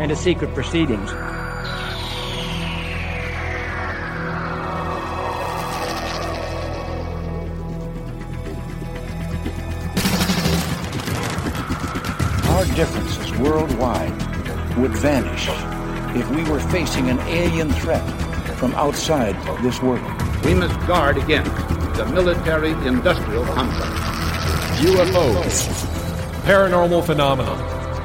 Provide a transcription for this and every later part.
and to secret proceedings. Our differences worldwide would vanish if we were facing an alien threat from outside this world. We must guard against the military industrial complex. UFOs, paranormal phenomena,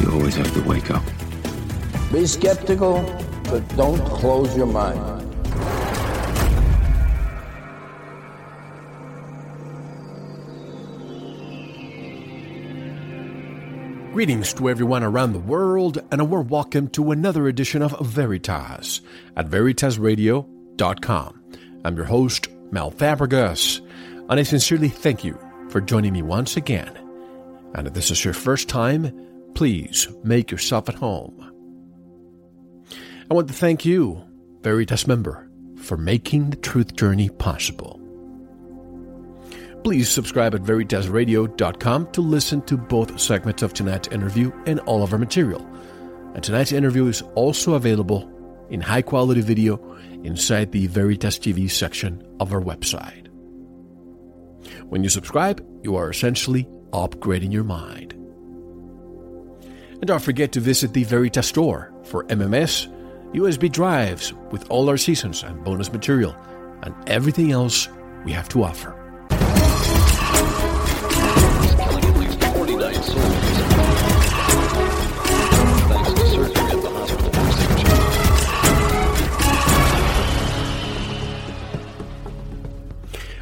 you always have to wake up. Be skeptical, but don't close your mind. Greetings to everyone around the world, and a warm welcome to another edition of Veritas at VeritasRadio.com. I'm your host, Mel Fabregas, and I sincerely thank you for joining me once again. And if this is your first time, please make yourself at home. I want to thank you, Veritas member, for making the truth journey possible. Please subscribe at VeritasRadio.com to listen to both segments of tonight's interview and all of our material. And tonight's interview is also available in high quality video inside the Veritas TV section of our website. When you subscribe, you are essentially upgrading your mind. And don't forget to visit the Veritas store for MMS, USB drives with all our seasons and bonus material, and everything else we have to offer.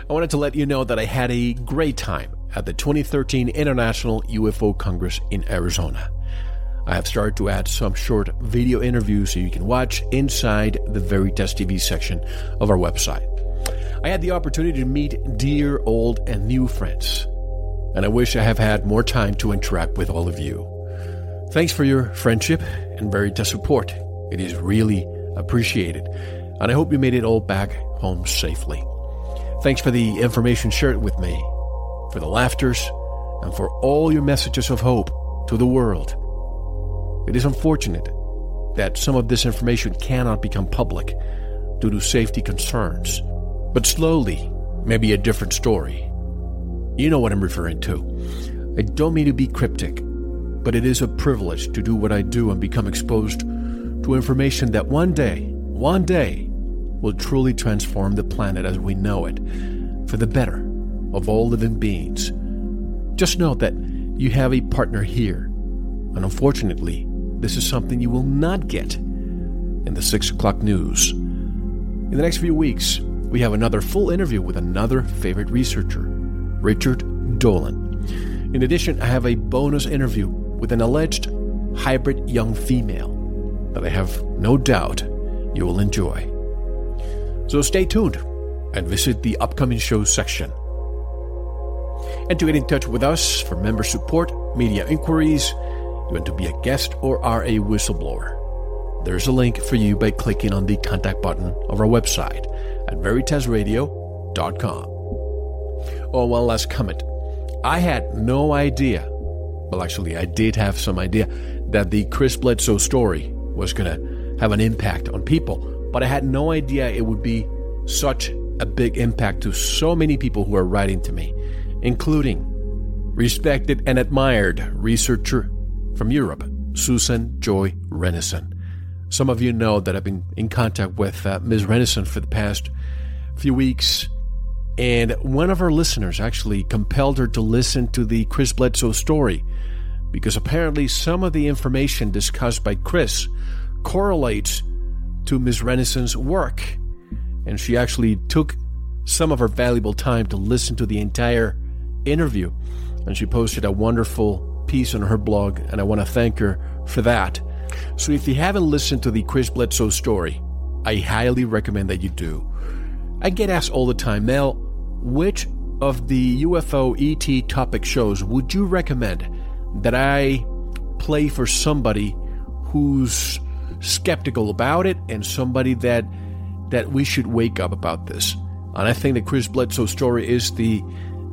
I wanted to let you know that I had a great time at the 2013 International UFO Congress in Arizona. I have started to add some short video interviews so you can watch inside the Veritas TV section of our website. I had the opportunity to meet dear old and new friends, and I wish I have had more time to interact with all of you. Thanks for your friendship and Veritas support. It is really appreciated, and I hope you made it all back home safely. Thanks for the information shared with me, for the laughters, and for all your messages of hope to the world. It is unfortunate that some of this information cannot become public due to safety concerns, but slowly, maybe a different story. You know what I'm referring to. I don't mean to be cryptic, but it is a privilege to do what I do and become exposed to information that one day, one day, will truly transform the planet as we know it for the better of all living beings. Just know that you have a partner here, and unfortunately, this is something you will not get in the 6 o'clock news. In the next few weeks, we have another full interview with another favorite researcher, Richard Dolan. In addition, I have a bonus interview with an alleged hybrid young female that I have no doubt you will enjoy. So stay tuned and visit the upcoming shows section. And to get in touch with us for member support, media inquiries, you want to be a guest or are a whistleblower, there's a link for you by clicking on the contact button of our website at veritasradio.com. Oh, one last comment. I had no idea, well, actually, I did have some idea that the Chris Bledsoe story was going to have an impact on people, but I had no idea it would be such a big impact to so many people who are writing to me, including respected and admired researcher from Europe, Susan Joy Rennison. Some of you know that I've been in contact with uh, Ms. Rennison for the past few weeks, and one of our listeners actually compelled her to listen to the Chris Bledsoe story because apparently some of the information discussed by Chris correlates to Ms. Rennison's work. And she actually took some of her valuable time to listen to the entire interview. And she posted a wonderful piece on her blog, and I want to thank her for that. So if you haven't listened to the Chris Bledsoe story, I highly recommend that you do. I get asked all the time, Mel, which of the UFO ET topic shows would you recommend that I play for somebody who's skeptical about it and somebody that that we should wake up about this? And I think the Chris Bledsoe story is the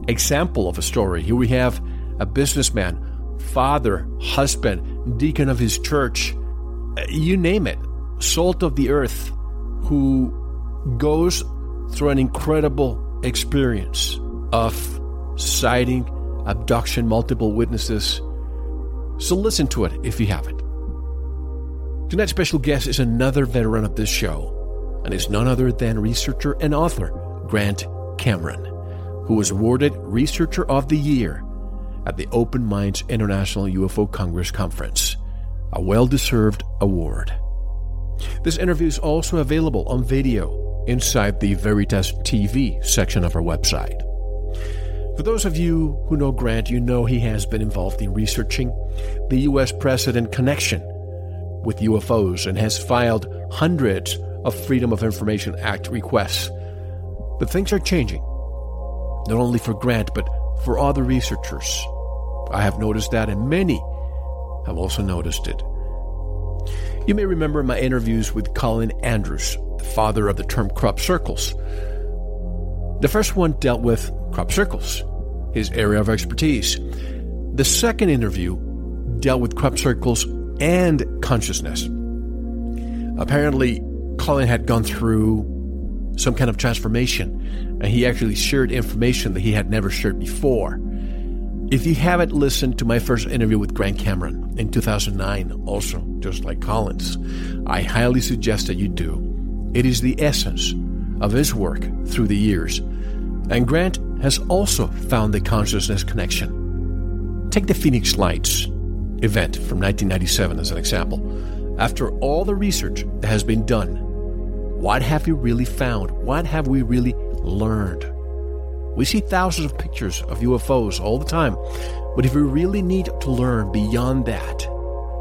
example of a story. Here we have a businessman, father, husband, deacon of his church, you name it, salt of the earth, who goes through an incredible experience of sighting, abduction, multiple witnesses. So listen to it if you haven't. Tonight's special guest is another veteran of this show, and is none other than researcher and author Grant Cameron, who was awarded Researcher of the Year at the Open Minds International UFO Congress Conference, a well deserved award. This interview is also available on video inside the Veritas TV section of our website. For those of you who know Grant, you know he has been involved in researching the U.S. President connection with UFOs and has filed hundreds of Freedom of Information Act requests. But things are changing, not only for Grant, but for other researchers. I have noticed that, and many have also noticed it. You may remember my interviews with Colin Andrews, the father of the term crop circles. The first one dealt with crop circles, his area of expertise. The second interview dealt with crop circles and consciousness. Apparently, Colin had gone through some kind of transformation, and he actually shared information that he had never shared before. If you haven't listened to my first interview with Grant Cameron in 2009, also just like Colin's, I highly suggest that you do. It is the essence of his work through the years. And Grant has also found the consciousness connection. Take the Phoenix Lights event from 1997 as an example. After all the research that has been done, what have you really found? What have we really learned? We see thousands of pictures of UFOs all the time, but if we really need to learn beyond that,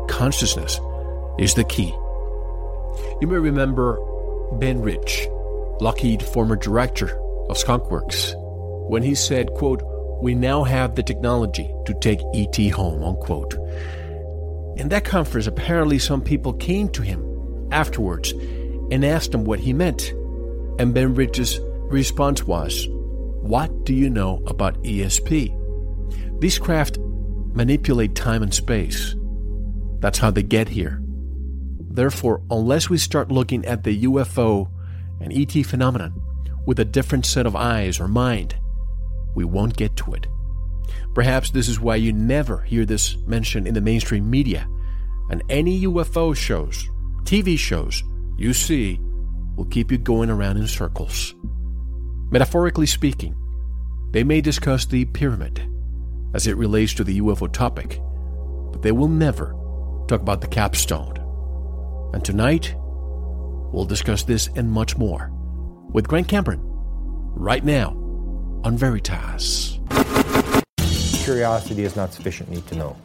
consciousness is the key. You may remember Ben Rich, Lockheed former director of Skunkworks, when he said, quote, we now have the technology to take ET home, unquote. In that conference, apparently some people came to him afterwards and asked him what he meant. And Ben Rich's response was, What do you know about ESP? These craft manipulate time and space. That's how they get here. Therefore, unless we start looking at the UFO and ET phenomenon with a different set of eyes or mind, we won't get to it. Perhaps this is why you never hear this mentioned in the mainstream media, and any UFO shows, TV shows you see will keep you going around in circles. Metaphorically speaking, they may discuss the pyramid as it relates to the UFO topic, but they will never talk about the capstone. And tonight, we'll discuss this and much more with Grant Cameron right now on Veritas. Curiosity is not sufficient need to know.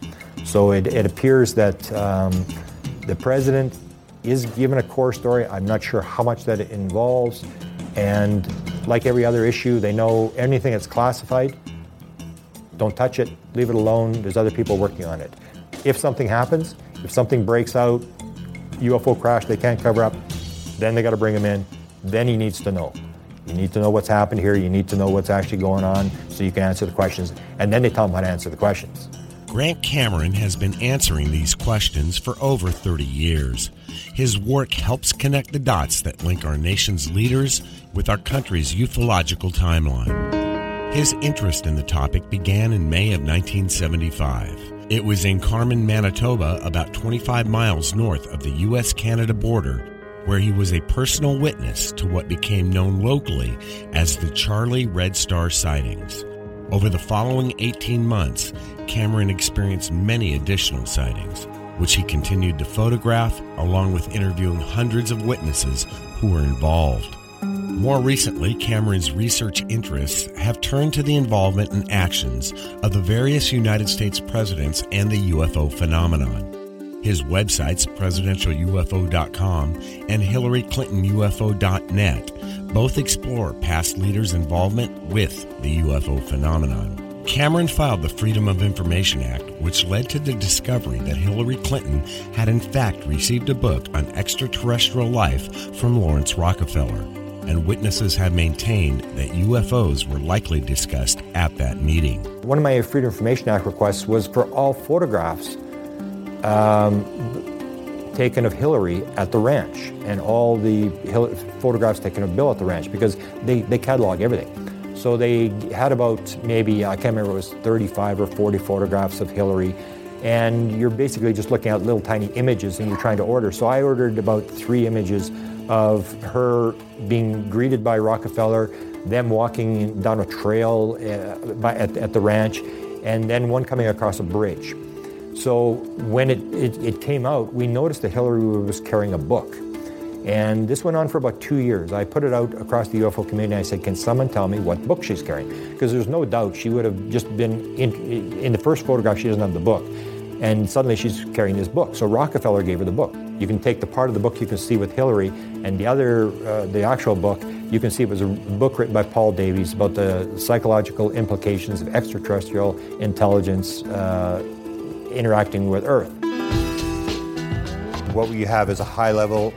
So it, it appears that um, the president is given a core story. I'm not sure how much that it involves. And like every other issue, they know anything that's classified, don't touch it, leave it alone. There's other people working on it. If something happens, if something breaks out, UFO crash they can't cover up, then they got to bring him in. Then he needs to know. You need to know what's happened here. You need to know what's actually going on so you can answer the questions. And then they tell them how to answer the questions. Grant Cameron has been answering these questions for over 30 years. His work helps connect the dots that link our nation's leaders with our country's ufological timeline. His interest in the topic began in May of 1975. It was in Carman, Manitoba, about 25 miles north of the U.S. Canada border, where he was a personal witness to what became known locally as the Charlie Red Star sightings. Over the following 18 months, Cameron experienced many additional sightings, which he continued to photograph along with interviewing hundreds of witnesses who were involved. More recently, Cameron's research interests have turned to the involvement and actions of the various United States presidents and the UFO phenomenon. His websites, presidentialufo.com and hillaryclintonufo.net, both explore past leaders' involvement with the UFO phenomenon. Cameron filed the Freedom of Information Act, which led to the discovery that Hillary Clinton had in fact received a book on extraterrestrial life from Laurance Rockefeller and witnesses have maintained that UFOs were likely discussed at that meeting. One of my Freedom of Information Act requests was for all photographs um, taken of Hillary at the ranch and all the photographs taken of Bill at the ranch because they, they catalog everything. So they had about maybe, I can't remember, it was 35 or 40 photographs of Hillary. And you're basically just looking at little tiny images and you're trying to order. So I ordered about three images of her being greeted by Rockefeller, them walking down a trail by, at, at, the ranch, and then one coming across a bridge. So when it, it, it came out, we noticed that Hillary was carrying a book. And this went on for about two years. I put it out across the UFO community. I said, Can someone tell me what book she's carrying? Because there's no doubt she would have just been in, in the first photograph, she doesn't have the book. And suddenly she's carrying this book. So Rockefeller gave her the book. You can take the part of the book you can see with Hillary, and the other, uh, the actual book, you can see it was a book written by Paul Davies about the psychological implications of extraterrestrial intelligence uh, interacting with Earth. What we have is a high level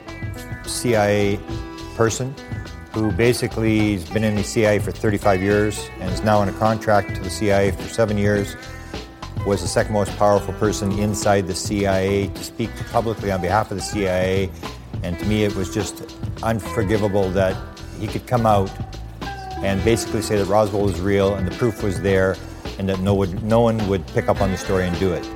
CIA person who basically has been in the CIA for 35 years and is now on a contract to the CIA for seven years was the second most powerful person inside the CIA to speak publicly on behalf of the CIA. And to me, it was just unforgivable that he could come out and basically say that Roswell was real and the proof was there and that no one, no one would pick up on the story and do it.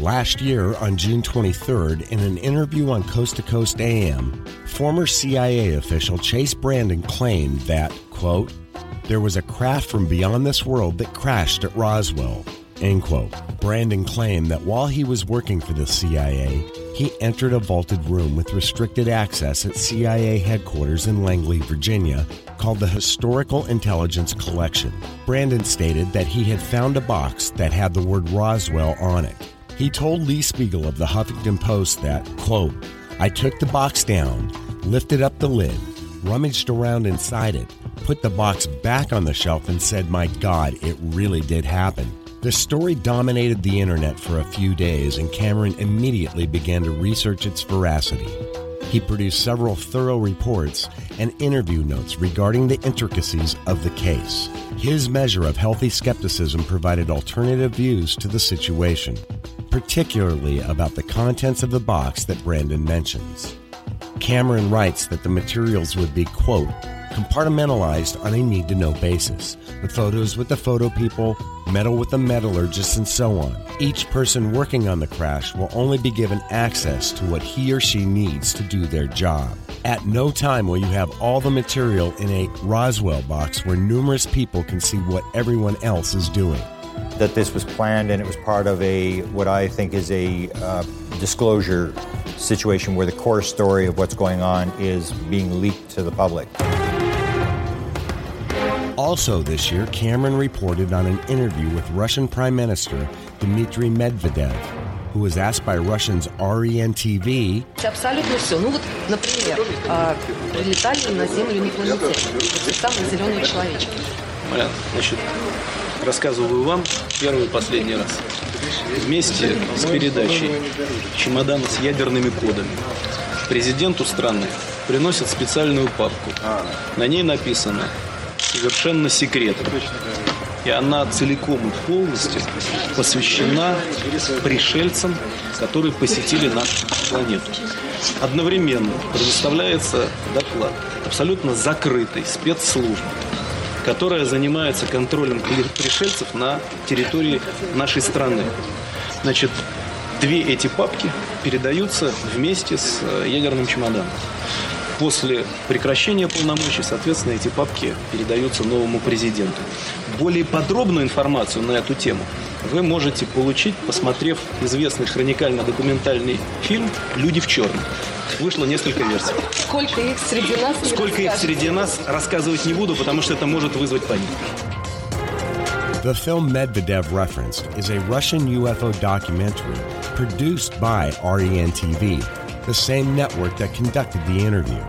Last year, on June 23rd, in an interview on Coast to Coast AM, former CIA official Chase Brandon claimed that, quote, there was a craft from beyond this world that crashed at Roswell. End quote. Brandon claimed that while he was working for the CIA, he entered a vaulted room with restricted access at CIA headquarters in Langley, Virginia, called the Historical Intelligence Collection. Brandon stated that he had found a box that had the word Roswell on it. He told Lee Spiegel of the Huffington Post that, quote, I took the box down, lifted up the lid, rummaged around inside it, put the box back on the shelf, and said, My God, it really did happen. The story dominated the internet for a few days, and Cameron immediately began to research its veracity. He produced several thorough reports and interview notes regarding the intricacies of the case. His measure of healthy skepticism provided alternative views to the situation, particularly about the contents of the box that Brandon mentions. Cameron writes that the materials would be, quote, compartmentalized on a need to know basis. The photos with the photo people, metal with the metallurgists, and so on. Each person working on the crash will only be given access to what he or she needs to do their job. At no time will you have all the material in a Roswell box where numerous people can see what everyone else is doing. That this was planned and it was part of a, what I think is a uh, disclosure situation where the core story of what's going on is being leaked to the public. Also, this year, Cameron reported on an interview with Russian Prime Minister Dmitry Medvedev, who was asked by Russians REN-TV. Абсолютно все. Ну вот, например, прилетали на Землю инопланетяне. Самые зеленые человечки. Понятно. Значит, рассказываю вам первый и последний раз. Вместе с передачей чемодана с ядерными кодами президенту страны приносят специальную папку. На ней написано «Совершенно секретно». И она целиком и полностью посвящена пришельцам, которые посетили нашу планету. Одновременно предоставляется доклад абсолютно закрытой спецслужбы, которая занимается контролем пришельцев на территории нашей страны. Значит, две эти папки передаются вместе с э, ядерным чемоданом. После прекращения полномочий, соответственно, эти папки передаются новому президенту. Более подробную информацию на эту тему вы можете получить, посмотрев известный хроникально-документальный фильм «Люди в черном». Вышло несколько версий. Сколько их среди нас? Сколько их среди нас, рассказывать не буду, потому что это может вызвать панику. The film Medvedev referenced is a Russian UFO documentary produced by REN TV, the same network that conducted the interview.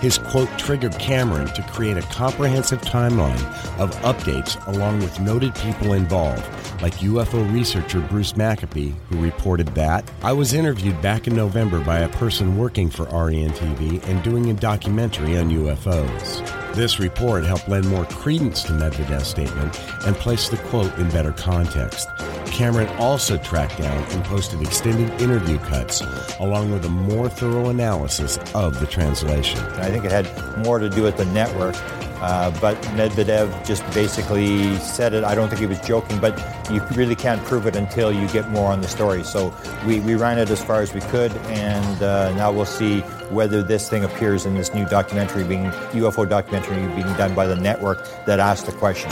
His quote triggered Cameron to create a comprehensive timeline of updates along with noted people involved, like UFO researcher Bruce Maccabee, who reported that I was interviewed back in November by a person working for REN TV and doing a documentary on UFOs. This report helped lend more credence to Medvedev's statement and place the quote in better context. Cameron also tracked down and posted extended interview cuts, along with a more thorough analysis of the translation. I think it had more to do with the network. Uh, but Medvedev just basically said it. I don't think he was joking, but you really can't prove it until you get more on the story. So we, we ran it as far as we could, and uh, now we'll see whether this thing appears in this new documentary, being UFO documentary being done by the network that asked the question.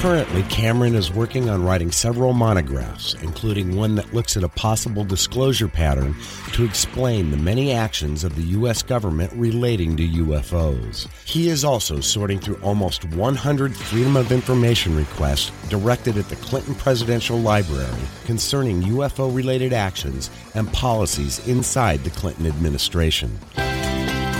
Currently, Cameron is working on writing several monographs, including one that looks at a possible disclosure pattern to explain the many actions of the U.S. government relating to UFOs. He is also sorting through almost 100 Freedom of Information requests directed at the Clinton Presidential Library concerning UFO related actions and policies inside the Clinton administration.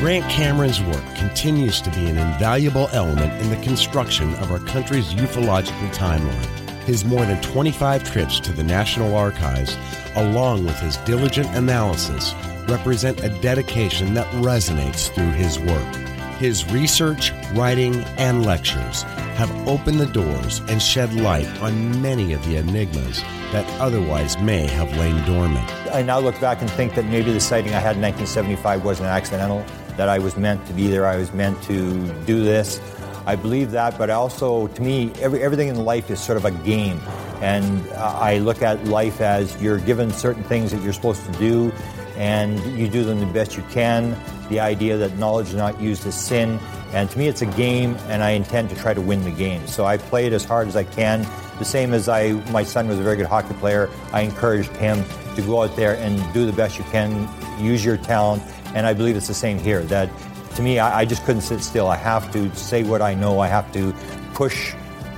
Grant Cameron's work continues to be an invaluable element in the construction of our country's ufological timeline. His more than 25 trips to the National Archives, along with his diligent analysis, represent a dedication that resonates through his work. His research, writing, and lectures have opened the doors and shed light on many of the enigmas that otherwise may have lain dormant. I now look back and think that maybe the sighting I had in 1975 wasn't accidental, that I was meant to be there, I was meant to do this. I believe that, but also to me, every, everything in life is sort of a game. And uh, I look at life as you're given certain things that you're supposed to do, and you do them the best you can. The idea that knowledge is not used as sin. And to me, it's a game, and I intend to try to win the game. So I play it as hard as I can. The same as I, my son was a very good hockey player. I encouraged him to go out there and do the best you can, use your talent, and I believe it's the same here. That to me, I, I just couldn't sit still. I have to say what I know. I have to push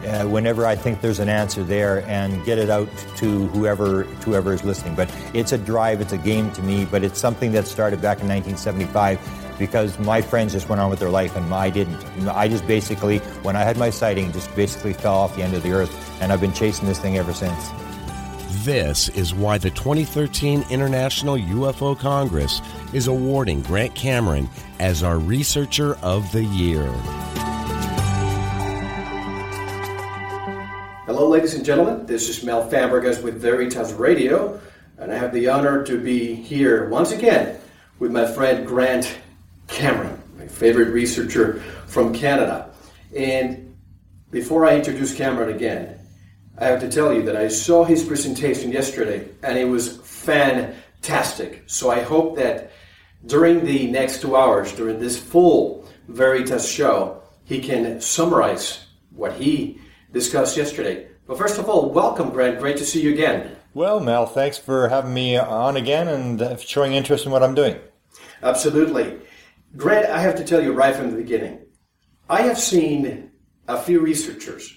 uh, whenever I think there's an answer there and get it out to whoever whoever is listening. But it's a drive, it's a game to me, but it's something that started back in 1975 because my friends just went on with their life and I didn't. I just basically, when I had my sighting, just basically fell off the end of the earth and I've been chasing this thing ever since. This is why the 2013 International UFO Congress is awarding Grant Cameron as our Researcher of the Year. Hello, ladies and gentlemen. This is Mel Fabregas with Veritas Radio, and I have the honor to be here once again with my friend Grant Cameron, my favorite researcher from Canada. And before I introduce Cameron again, I have to tell you that I saw his presentation yesterday and it was fantastic. So I hope that during the next two hours, during this full Veritas show, he can summarize what he discussed yesterday. But first of all, welcome, Grant. Great to see you again. Well, Mel, thanks for having me on again and showing interest in what I'm doing. Absolutely. Grant, I have to tell you right from the beginning, I have seen a few researchers,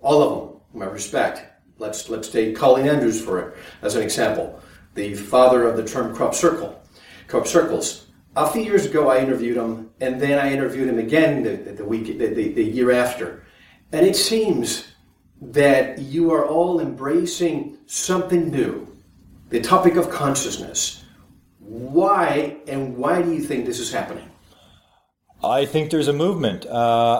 all of them, my respect. Let's let's take Colin Andrews for it as an example, the father of the term crop circle, crop circles. A few years ago, I interviewed him, and then I interviewed him again the, the week the, the, the year after, and it seems that you are all embracing something new, the topic of consciousness. Why and why do you think this is happening? I think there's a movement. Uh...